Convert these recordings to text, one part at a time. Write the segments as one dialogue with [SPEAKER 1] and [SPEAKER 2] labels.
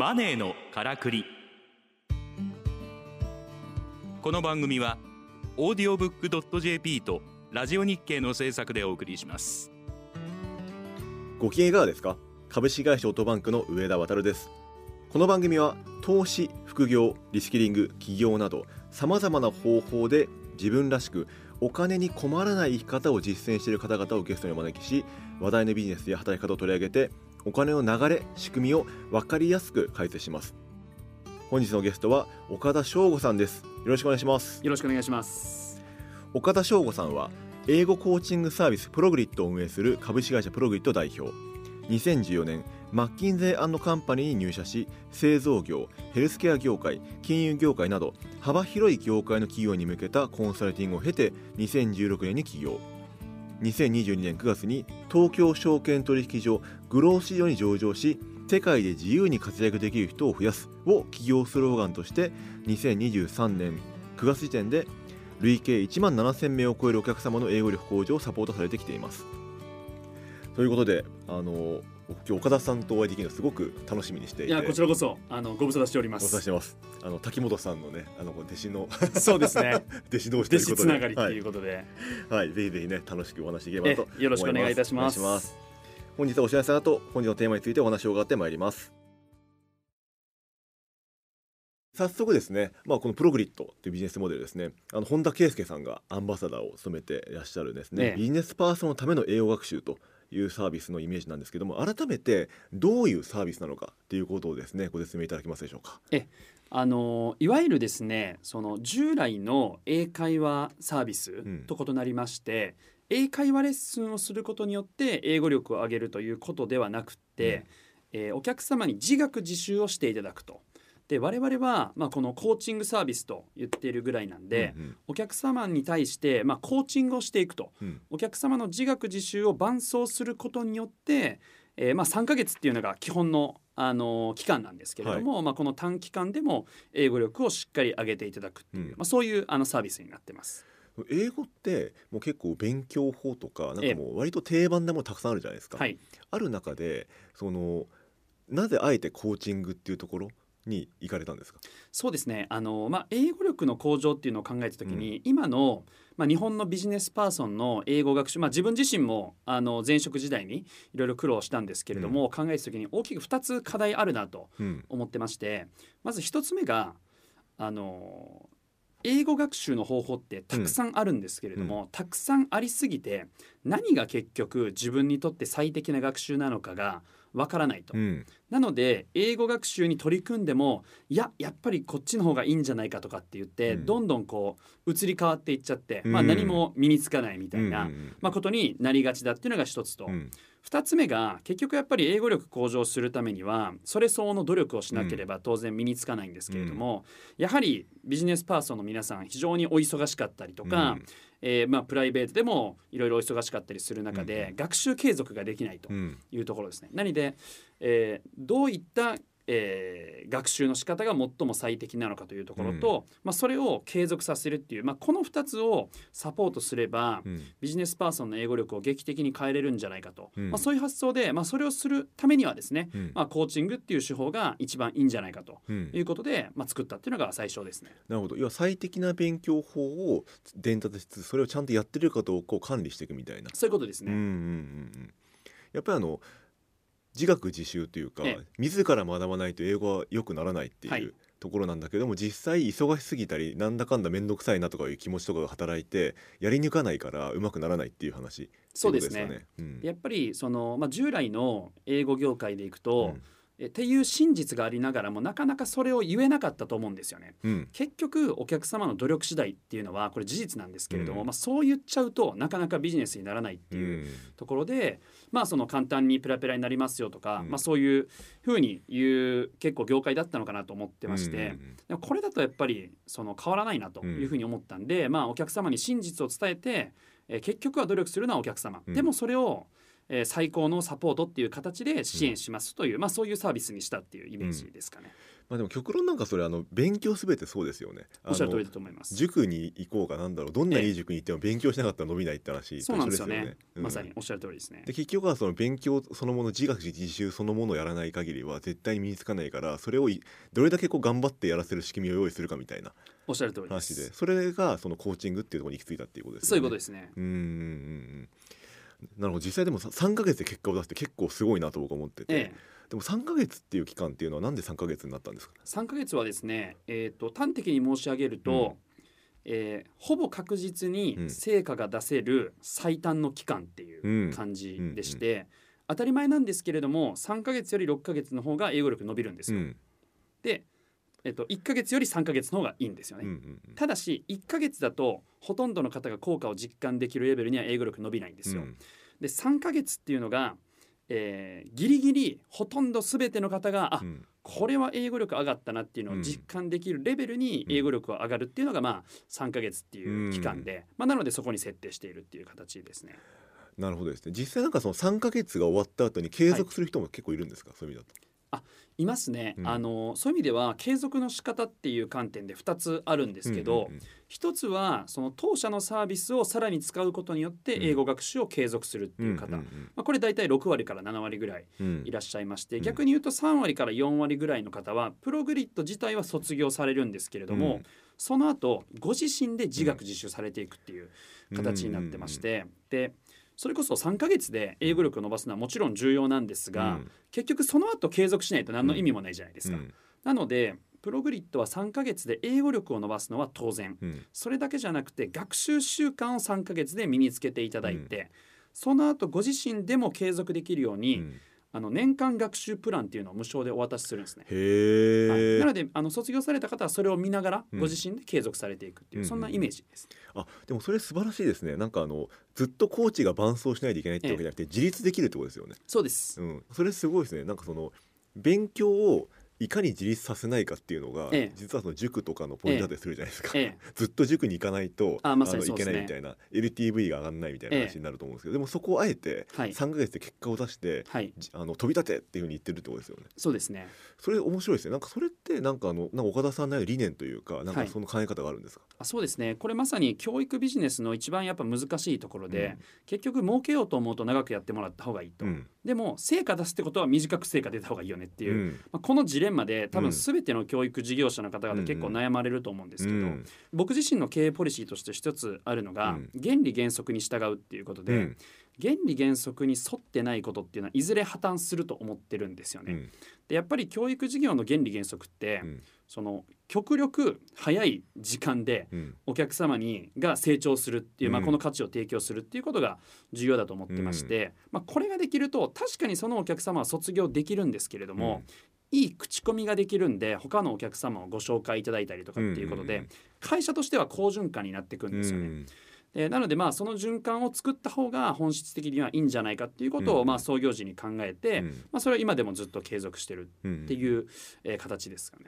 [SPEAKER 1] マネーのからくり。この番組はオーディオブックドット JP とラジオ日経の制作でお送りします。
[SPEAKER 2] ご機嫌いかがですか？株式会社オートバンクの上田渉です。この番組は投資副業リスキリング起業などさまざまな方法で自分らしくお金に困らない生き方を実践している方々をゲストにお招きし話題のビジネスや働き方を取り上げてお金の流れ仕組みを分かりやすく解説します。本日のゲストは岡田翔吾さんです。よろしくお願いします。
[SPEAKER 3] よろしくお願いします。
[SPEAKER 2] 岡田翔吾さんは英語コーチングサービスプログリッドを運営する株式会社プログリッド代表。2014年マッキンゼーカンパニーに入社し製造業ヘルスケア業界金融業界など幅広い業界の企業に向けたコンサルティングを経て2016年に起業2022年9月に東京証券取引所グロース市場に上場し世界で自由に活躍できる人を増やすを企業スローガンとして2023年9月時点で累計1万7000名を超えるお客様の英語力向上をサポートされてきています。ということであの今日岡田さんとお会いできるのすごく楽しみにしていて。
[SPEAKER 3] いやこちらこそあのご無沙汰しておりま
[SPEAKER 2] ご無沙汰し
[SPEAKER 3] す
[SPEAKER 2] てます。あの滝本さんのねあの弟子の
[SPEAKER 3] そうですね。
[SPEAKER 2] 弟子同士と
[SPEAKER 3] 弟子
[SPEAKER 2] いうことで。
[SPEAKER 3] つながりっていうことで、
[SPEAKER 2] はい、はい、ぜひぜひね楽しくお話しできれ
[SPEAKER 3] え
[SPEAKER 2] ばと思います
[SPEAKER 3] よろしくお願いいたします。
[SPEAKER 2] 本日はお知らせの後本日のテーマについてお話を伺ってまいります。早速ですね、まあ、このプログリッドというビジネスモデルですね。あの本田圭佑さんがアンバサダーを務めていらっしゃるですね、
[SPEAKER 3] ええ。
[SPEAKER 2] ビジネスパーソンのための英語学習というサービスのイメージなんですけども改めてどういうサービスなのかということをですねご説明いただけますでしょうか？
[SPEAKER 3] あのいわゆるですねその従来の英会話サービス
[SPEAKER 2] ん
[SPEAKER 3] と異なりまして、英会話レッスンをすることによって英語力を上げるということではなくて、えーお客様に自学自習をしていただくと。で我々は、まあ、このコーチングサービスと言っているぐらいなんで、
[SPEAKER 2] うん
[SPEAKER 3] お客様に対して、まあ、コーチングをしていくと。
[SPEAKER 2] うん。
[SPEAKER 3] お客様の自学自習を伴走することによって、えーまあ、3ヶ月っていうのが基本の、あのー期間なんですけれども、まあ、この短期間でも英語力をしっかり上げていただくっていう、
[SPEAKER 2] うん。
[SPEAKER 3] まあ、そういうあのサービスになってます。
[SPEAKER 2] 英語ってもう結構勉強法とかなん
[SPEAKER 3] ええ
[SPEAKER 2] かもう割と定番でもたくさんあるじゃないですか。
[SPEAKER 3] はい、
[SPEAKER 2] ある中でそのなぜあえてコーチングっていうところに行かれたんですか？
[SPEAKER 3] そうですね。あの、まあ、英語力の向上っていうのを考えた時に、今の、まあ、日本のビジネスパーソンの英語学習、まあ、自分自身もあの前職時代にいろいろ苦労したんですけれども、考えた時に大きく2つ課題あるなと
[SPEAKER 2] うん。
[SPEAKER 3] 思ってましてまず一つ目があの英語学習の方法ってたくさんあるんですけれども、たくさんありすぎて何が結局自分にとって最適な学習なのかがわからないと。
[SPEAKER 2] うん。
[SPEAKER 3] なので英語学習に取り組んでもいややっぱりこっちの方がいいんじゃないかとかって言って、
[SPEAKER 2] うん。
[SPEAKER 3] どんどんこう移り変わっていっちゃって、まあ、
[SPEAKER 2] うん
[SPEAKER 3] 何も身につかないみたいな、まあ、ことになりがちだっていうのが一つと。
[SPEAKER 2] うん。
[SPEAKER 3] 2つ目が結局やっぱり英語力向上するためにはそれ相応の努力をしなければ当然身につかないんですけれども、やはりビジネスパーソンの皆さん非常にお忙しかったりとか、
[SPEAKER 2] うん
[SPEAKER 3] えーまあ、プライベートでもいろいろお忙しかったりする中で、
[SPEAKER 2] うん
[SPEAKER 3] 学習継続ができないと
[SPEAKER 2] うん
[SPEAKER 3] いうところですね。何で、えーどういった、えー学習の仕方が最も最適なのかというところと、まあ、それを継続させるっていう、まあ、この2つをサポートすれば、
[SPEAKER 2] うん。
[SPEAKER 3] ビジネスパーソンの英語力を劇的に変えれるんじゃないかと、
[SPEAKER 2] うん。
[SPEAKER 3] まあ、そういう発想で、まあ、それをするためにはですね、
[SPEAKER 2] うん。
[SPEAKER 3] まあ、コーチングっていう手法が一番いいんじゃないかと
[SPEAKER 2] うん。
[SPEAKER 3] いうことで、まあ、作ったっていうのが最初ですね。
[SPEAKER 2] なるほど。要は最適な勉強法を伝達しつつそれをちゃんとやってるかどうかを管理していくみたいな。
[SPEAKER 3] そういうことですね。
[SPEAKER 2] うんうんうんうん。やっぱりあの自学自習というか、
[SPEAKER 3] ええ。
[SPEAKER 2] 自ら学ばないと英語は良くならないっていう、
[SPEAKER 3] はい。
[SPEAKER 2] ところなんだけども実際忙しすぎたりなんだかんだ面倒くさいなとかいう気持ちとかが働いてやり抜かないからうまくならないっていう話
[SPEAKER 3] そうですね。
[SPEAKER 2] っていことかうん。
[SPEAKER 3] やっぱりその、まあ、従来の英語業界でいくと、
[SPEAKER 2] うん
[SPEAKER 3] えっていう真実がありながらもなかなかそれを言えなかったと思うんですよね。
[SPEAKER 2] うん。
[SPEAKER 3] 結局お客様の努力次第っていうのはこれ事実なんですけれども、
[SPEAKER 2] うん。
[SPEAKER 3] まあ、そう言っちゃうとなかなかビジネスにならないって
[SPEAKER 2] う
[SPEAKER 3] いうん。ところで、まあその簡単にペラペラになりますよとか、
[SPEAKER 2] うん。
[SPEAKER 3] まあ、そういうふうに言う結構業界だったのかなと思ってまして、
[SPEAKER 2] うん。
[SPEAKER 3] でもこれだとやっぱりその変わらないなというふうに思ったんで、まあお客様に真実を伝えて、えー結局は努力するのはお客様、
[SPEAKER 2] うん。
[SPEAKER 3] でもそれを、えー最高のサポートっていう形で支援しますという、まあそういうサービスにしたっていうイメージですかね。
[SPEAKER 2] まあでも極論なんかそれあの勉強すべてそうですよね。
[SPEAKER 3] おっしゃる通りだと思います。
[SPEAKER 2] 塾に行こうかなんだろう。どんなにいい塾に行っても勉強しなかったら伸びないって話
[SPEAKER 3] そうなんですよね。
[SPEAKER 2] うん。
[SPEAKER 3] まさにおっしゃる通りですね。
[SPEAKER 2] で。結局はその勉強そのもの自学自習そのものをやらない限りは絶対に身につかないからそれをいどれだけこう頑張ってやらせる仕組みを用意するかみたいな
[SPEAKER 3] おっしゃる通りで。
[SPEAKER 2] 話で。すそれがそのコーチングっていうところに行き着いたっていうことですよね。
[SPEAKER 3] そういうことですね。
[SPEAKER 2] うんうんうんうんなるほど実際でもさ3ヶ月で結果を出して結構すごいなと僕は思ってて、
[SPEAKER 3] ええ、
[SPEAKER 2] でも3ヶ月っていう期間っていうのはなんで3ヶ月になったんですか
[SPEAKER 3] ？3ヶ月はですね、えー、と端的に申し上げると、えーほぼ確実に成果が出せる最短の期間っていう感じでして、当たり前なんですけれども3ヶ月より6ヶ月の方が英語力伸びるんですよ。
[SPEAKER 2] うん。
[SPEAKER 3] で、えー、と1ヶ月より3ヶ月の方がいいんですよね。
[SPEAKER 2] うんうんうん。
[SPEAKER 3] ただし1ヶ月だとほとんどの方が効果を実感できるレベルには英語力伸びないんですよ。
[SPEAKER 2] うん。
[SPEAKER 3] で3ヶ月っていうのが、えーギリギリほとんど全ての方があ、
[SPEAKER 2] うん。
[SPEAKER 3] これは英語力上がったなっていうのを実感できるレベルに英語力が上がるっていうのがまあ3ヶ月っていう期間で、まあ、なのでそこに設定しているっていう形ですね。
[SPEAKER 2] なるほどですね。実際なんかその3ヶ月が終わった後に継続する人も結構いるんですか、そういう意味だと
[SPEAKER 3] いますね、
[SPEAKER 2] うん。
[SPEAKER 3] あのそういう意味では継続の仕方っていう観点で2つあるんですけど、
[SPEAKER 2] うんうん
[SPEAKER 3] 一つはその当社のサービスをさらに使うことによって英語学習を継続するっていう方、
[SPEAKER 2] うん
[SPEAKER 3] まあ、これ大体6割から7割ぐらい
[SPEAKER 2] うん。うん
[SPEAKER 3] いらっしゃいまして、
[SPEAKER 2] うん。
[SPEAKER 3] 逆に言うと3割から4割ぐらいの方はプログリッド自体は卒業されるんですけれども、
[SPEAKER 2] うん。
[SPEAKER 3] その後ご自身で自学自習されていくっていう形になってまして、でそれこそ3ヶ月で英語力を伸ばすのはもちろん重要なんですが、
[SPEAKER 2] うん。
[SPEAKER 3] 結局その後継続しないと何の意味もないじゃないですか。
[SPEAKER 2] うん。
[SPEAKER 3] なのでプログリッドは3ヶ月で英語力を伸ばすのは当然。
[SPEAKER 2] うん。
[SPEAKER 3] それだけじゃなくて学習習慣を3ヶ月で身につけていただいて、その後ご自身でも継続できるように、
[SPEAKER 2] うん
[SPEAKER 3] あの年間学習プランっていうのを無償でお渡しするんですね。はい。なのであの卒業された方はそれを見ながら
[SPEAKER 2] うん。
[SPEAKER 3] ご自身で継続されていくっていう、
[SPEAKER 2] うん
[SPEAKER 3] そんなイメージです。
[SPEAKER 2] あでもそれ素晴らしいですね。なんかあのずっとコーチが伴走しないといけないってわけじゃなくて、自立できるってことですよね。
[SPEAKER 3] そうです。
[SPEAKER 2] うん、それすごいですね。なんかその勉強をいかに自立させないかっていうのが、
[SPEAKER 3] ええ。
[SPEAKER 2] 実はその塾とかのポイントだったりするじゃないですか、
[SPEAKER 3] ええ、
[SPEAKER 2] ずっと塾に行かないと
[SPEAKER 3] あまさに
[SPEAKER 2] のいけないみたいな LTV が上がんないみたいな話になると思うんですけど、でもそこをあえて
[SPEAKER 3] はい。
[SPEAKER 2] 3ヶ月で結果を出して、
[SPEAKER 3] はい、
[SPEAKER 2] じあの飛び立てっていうふうに言ってるってことですよね。
[SPEAKER 3] そうですね。
[SPEAKER 2] それ面白いですね。なんかそれってなんかあのなんか岡田さんの理念というかなん
[SPEAKER 3] はい
[SPEAKER 2] かその考え方があるんですか、
[SPEAKER 3] あそうですね。これまさに教育ビジネスの一番やっぱ難しいところで、
[SPEAKER 2] うん。
[SPEAKER 3] 結局儲けようと思うと長くやってもらった方がいいと。
[SPEAKER 2] うん。
[SPEAKER 3] でも成果出すってことは短く成果出た方がいいよねっていう。
[SPEAKER 2] うん。
[SPEAKER 3] まあ、このジレンマで多
[SPEAKER 2] うん。
[SPEAKER 3] 分全ての教育事業者の方々結構悩まれると思うんですけど、
[SPEAKER 2] うん。
[SPEAKER 3] 僕自身の経営ポリシーとして一つあるのが、
[SPEAKER 2] うん。
[SPEAKER 3] 原理原則に従うっていうことで、
[SPEAKER 2] うん。
[SPEAKER 3] 原理原則に沿ってないことっていうのはいずれ破綻すると思ってるんですよね。
[SPEAKER 2] うん。
[SPEAKER 3] でやっぱり教育事業の原理原則って、
[SPEAKER 2] うん。
[SPEAKER 3] その極力早い時間で
[SPEAKER 2] うん。
[SPEAKER 3] お客様にが成長するっていう、まあ、
[SPEAKER 2] うん
[SPEAKER 3] この価値を提供するっていうことが重要だと思ってまして、まあ、これができると確かにそのお客様は卒業できるんですけれども、いい口コミができるんで他のお客様をご紹介いただいたりとかっていうことで、
[SPEAKER 2] うん
[SPEAKER 3] 会社としては好循環になっていくんですよね。
[SPEAKER 2] うん。
[SPEAKER 3] でなのでまあその循環を作った方が本質的にはいいんじゃないかっていうことを
[SPEAKER 2] うん
[SPEAKER 3] まあ創業時に考えて、
[SPEAKER 2] うん。
[SPEAKER 3] まあ、それは今でもずっと継続してる
[SPEAKER 2] うん
[SPEAKER 3] っていう、えー形ですかね。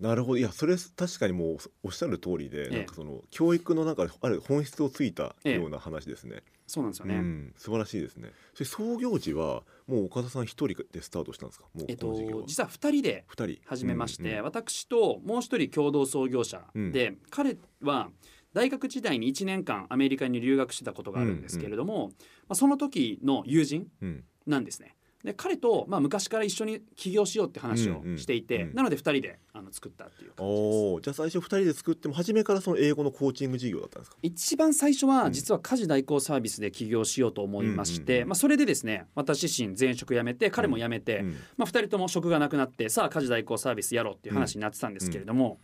[SPEAKER 2] なるほど。いやそれ確かにもうおっしゃる通りで、
[SPEAKER 3] ええ。
[SPEAKER 2] なんかその教育の中である本質をついた
[SPEAKER 3] ええ。
[SPEAKER 2] ような話ですね、
[SPEAKER 3] そうなんですよね。
[SPEAKER 2] うん、素晴らしいですね。それ創業時はもう岡田さん一人でスタートしたんですか？もう
[SPEAKER 3] えっと実は2人で
[SPEAKER 2] 二人。
[SPEAKER 3] 始めまして、
[SPEAKER 2] うんうん
[SPEAKER 3] 私ともう一人共同創業者で、彼は大学時代に1年間アメリカに留学してたことがあるんですけれども、まあ、その時の友人
[SPEAKER 2] うん。
[SPEAKER 3] なんですね。で彼と、まあ、昔から一緒に起業しようって話をしていて、
[SPEAKER 2] うんうん。うん
[SPEAKER 3] なので2人であの作ったっていう感じです。
[SPEAKER 2] じゃあ最初二人で作っても初めからその英語のコーチング事業だったんですか？
[SPEAKER 3] 一番最初は
[SPEAKER 2] うん。
[SPEAKER 3] 実は家事代行サービスで起業しようと思いまして、
[SPEAKER 2] うんうんうん
[SPEAKER 3] まあ、それでですね私自身前職辞めて彼も辞めて、
[SPEAKER 2] うん
[SPEAKER 3] まあ、2人とも職がなくなってさあ家事代行サービスやろうっていう話になってたんですけれども、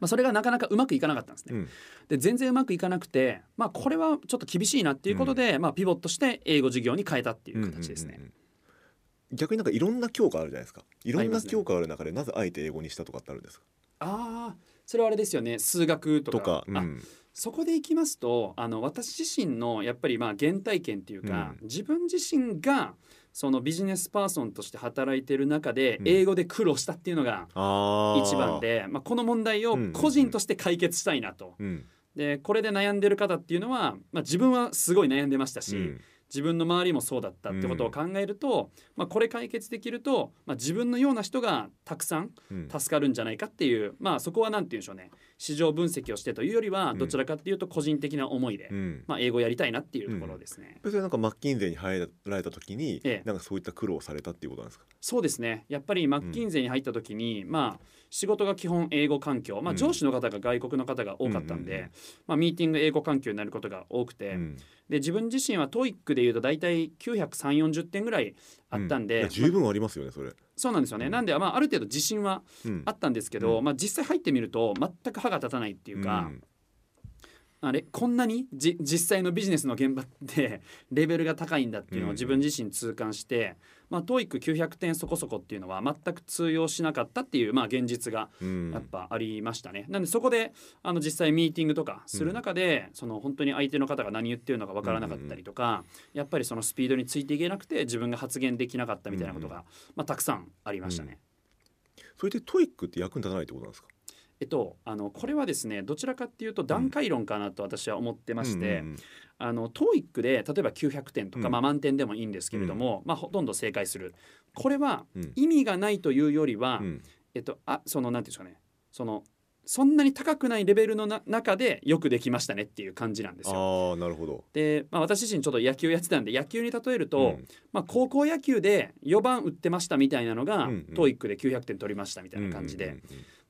[SPEAKER 3] まあ、それがなかなかうまくいかなかったんですね。
[SPEAKER 2] うん。
[SPEAKER 3] で全然うまくいかなくて、まあ、これはちょっと厳しいなっていうことで、まあ、ピボットして英語事業に変えたっていう形ですね。
[SPEAKER 2] うんうんうんうん逆になんかいろんな教科あるじゃないですか。いろんな教科ある中でなぜあえて英語にしたとかってあるんですか？
[SPEAKER 3] ああそれはあれですよね。数学とか。
[SPEAKER 2] う
[SPEAKER 3] あ
[SPEAKER 2] ん。
[SPEAKER 3] そこでいきますとあの私自身のやっぱりまあ原体験っていうか、
[SPEAKER 2] う
[SPEAKER 3] 自分自身がそのビジネスパーソンとして働いてる中で
[SPEAKER 2] うん。
[SPEAKER 3] 英語で苦労したっていうのが一番、で、まあ、この問題を個人として解決したいなと。
[SPEAKER 2] うん。
[SPEAKER 3] でこれで悩んでる方っていうのは、まあ、自分はすごい悩んでましたし、
[SPEAKER 2] うん
[SPEAKER 3] 自分の周りもそうだったってことを考えると、まあ、これ解決できると、まあ、自分のような人がたくさん
[SPEAKER 2] うん。
[SPEAKER 3] 助かるんじゃないかっていう、まあ、そこは何て言うんでしょうね市場分析をしてというよりは
[SPEAKER 2] うん。
[SPEAKER 3] どちらかっていうと個人的な思いで、
[SPEAKER 2] うん。
[SPEAKER 3] まあ、英語やりたいなっていうところですね。
[SPEAKER 2] それなんかマッキンゼーに入られた時に、
[SPEAKER 3] ええ。
[SPEAKER 2] なんかそういった苦労をされたっていうことなんですか？
[SPEAKER 3] そうですね。やっぱりマッキンゼーに入った時に、まあ仕事が基本英語環境、まあ、
[SPEAKER 2] うん。
[SPEAKER 3] 上司の方が外国の方が多かったんで、
[SPEAKER 2] うんうんうん。
[SPEAKER 3] まあ、ミーティング英語環境になることが多くて、
[SPEAKER 2] うん。
[SPEAKER 3] で自分自身は TOEIC でいうと大体93040点ぐらいあったんで、
[SPEAKER 2] や十分ありますよねそれ、
[SPEAKER 3] そうなんですよね、
[SPEAKER 2] うん。
[SPEAKER 3] なんで、まあ、ある程度自信は
[SPEAKER 2] うん。
[SPEAKER 3] あったんですけど、
[SPEAKER 2] うん。
[SPEAKER 3] まあ、実際入ってみると全く歯が立たないっていうか、あれこんなにじ実際のビジネスの現場ってレベルが高いんだっていうのを自分自身痛感して、まあ、TOEIC900 点そこそこっていうのは全く通用しなかったっていう、まあ、現実が
[SPEAKER 2] うん。
[SPEAKER 3] やっぱありましたね。なんでそこであの実際ミーティングとかする中で、その本当に相手の方が何言ってるのか分からなかったりとか、やっぱりそのスピードについていけなくて自分が発言できなかったみたいなことが、まあ、たくさんありましたね。
[SPEAKER 2] それで TOEIC って役に立たないってことなんですか？
[SPEAKER 3] えっと、あのこれはですねどちらかっていうと段階論かなと私は思ってまして、
[SPEAKER 2] うんうん
[SPEAKER 3] あの TOEIC で例えば900点とか、
[SPEAKER 2] うん。
[SPEAKER 3] まあ、満点でもいいんですけれども、まあ、ほとんど正解する。これは
[SPEAKER 2] うん。
[SPEAKER 3] 意味がないというよりは、
[SPEAKER 2] うん。
[SPEAKER 3] えっと、あそのなんていうんですかねそのそんなに高くないレベルのな中でよくできましたねっていう感じなんですよ。
[SPEAKER 2] ああなるほど。
[SPEAKER 3] で、まあ、私自身ちょっと野球やってたんで野球に例えると、
[SPEAKER 2] うん。
[SPEAKER 3] まあ、高校野球で4番打ってましたみたいなのが、
[SPEAKER 2] うんうん。
[SPEAKER 3] TOEIC で900点取りましたみたいな感じで、
[SPEAKER 2] うんうんうん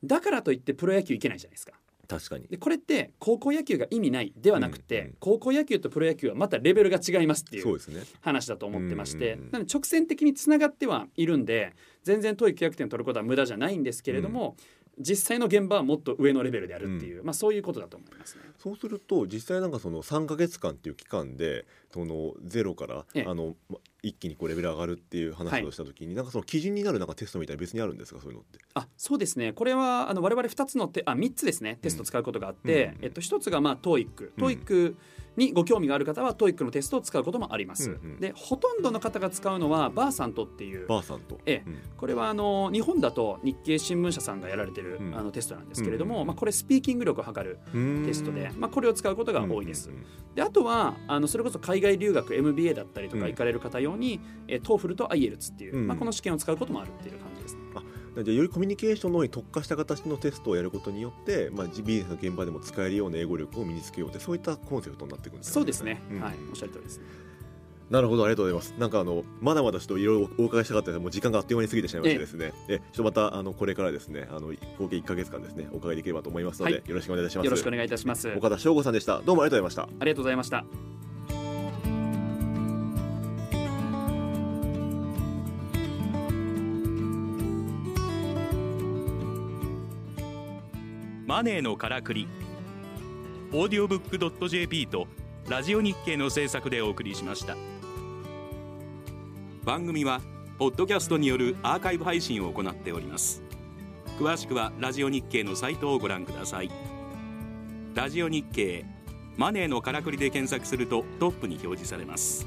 [SPEAKER 3] だからといってプロ野球いけないじゃないですか。
[SPEAKER 2] 確かに。
[SPEAKER 3] でこれって高校野球が意味ないではなくて、
[SPEAKER 2] うんうん。
[SPEAKER 3] 高校野球とプロ野球はまたレベルが違いますっていう話だと思ってまして、
[SPEAKER 2] うんうんうん。
[SPEAKER 3] なので直線的につながってはいるんで全然 TOEIC900 点取ることは無駄じゃないんですけれども、実際の現場はもっと上のレベルであるっていう、まあ、そういうことだと思いますね。
[SPEAKER 2] そうすると実際なんかその3か月間っていう期間でそのゼロから
[SPEAKER 3] ええ。
[SPEAKER 2] あのま一気にこうレベル上がるっていう話をした時に、なんかその基準になるなんかテストみたいな別にあるんですか？そういうのって。
[SPEAKER 3] あそうですね。これはあの我々2つのてあ3つですね。テストを使うことがあって、
[SPEAKER 2] うん
[SPEAKER 3] えっと、1つがまあ TOEIC
[SPEAKER 2] うん。
[SPEAKER 3] TOEIC にご興味がある方は TOEIC のテストを使うこともあります、
[SPEAKER 2] うんうん。
[SPEAKER 3] でほとんどの方が使うのはバーサントっていう
[SPEAKER 2] バーさんと。
[SPEAKER 3] ええ。
[SPEAKER 2] うん。
[SPEAKER 3] これはあの日本だと日経新聞社さんがやられてる、
[SPEAKER 2] うん。
[SPEAKER 3] あのテストなんですけれども、
[SPEAKER 2] うん
[SPEAKER 3] まあ、これスピーキング力を測るテストで、まあ、これを使うことが多いです。
[SPEAKER 2] うんうん
[SPEAKER 3] であとはあのそれこそ海外留学 MBA だったりと
[SPEAKER 2] うん
[SPEAKER 3] か行かれる方用に、えー、TOEFL と IELTS っていう、
[SPEAKER 2] うん。
[SPEAKER 3] まあ、この試験を使うこともあるっていう感じですね。
[SPEAKER 2] うんじゃあよりコミュニケーションの方に特化した形のテストをやることによって、まあ、ビジネスの現場でも使えるような英語力を身につけようってそういったコンセプトになっていくんです
[SPEAKER 3] そうですね、
[SPEAKER 2] うん。
[SPEAKER 3] はい、おっしゃる通りです。ね。
[SPEAKER 2] なるほど。ありがとうございます。なんかあのまだまだちょっといろいろお伺いしたかったでもう時間があっという間に過ぎてしまいましてですね。えちょっとまたあのこれからですねあの合計1か月間ですねお伺いできればと思いますので、
[SPEAKER 3] はい。
[SPEAKER 2] よろしくお願いいたします。
[SPEAKER 3] よろしくお願いいたします。あり
[SPEAKER 2] 岡田翔吾さんでした。どうもありがとうございました。
[SPEAKER 3] がとうございました。
[SPEAKER 1] マネーのからくり。オーディオブックドット JP とラジオ日経の制作でお送りしました。番組はポッドキャストによるアーカイブ配信を行っております。詳しくはラジオ日経のサイトをご覧ください。ラジオ日経マネーのからくりで検索するとトップに表示されます。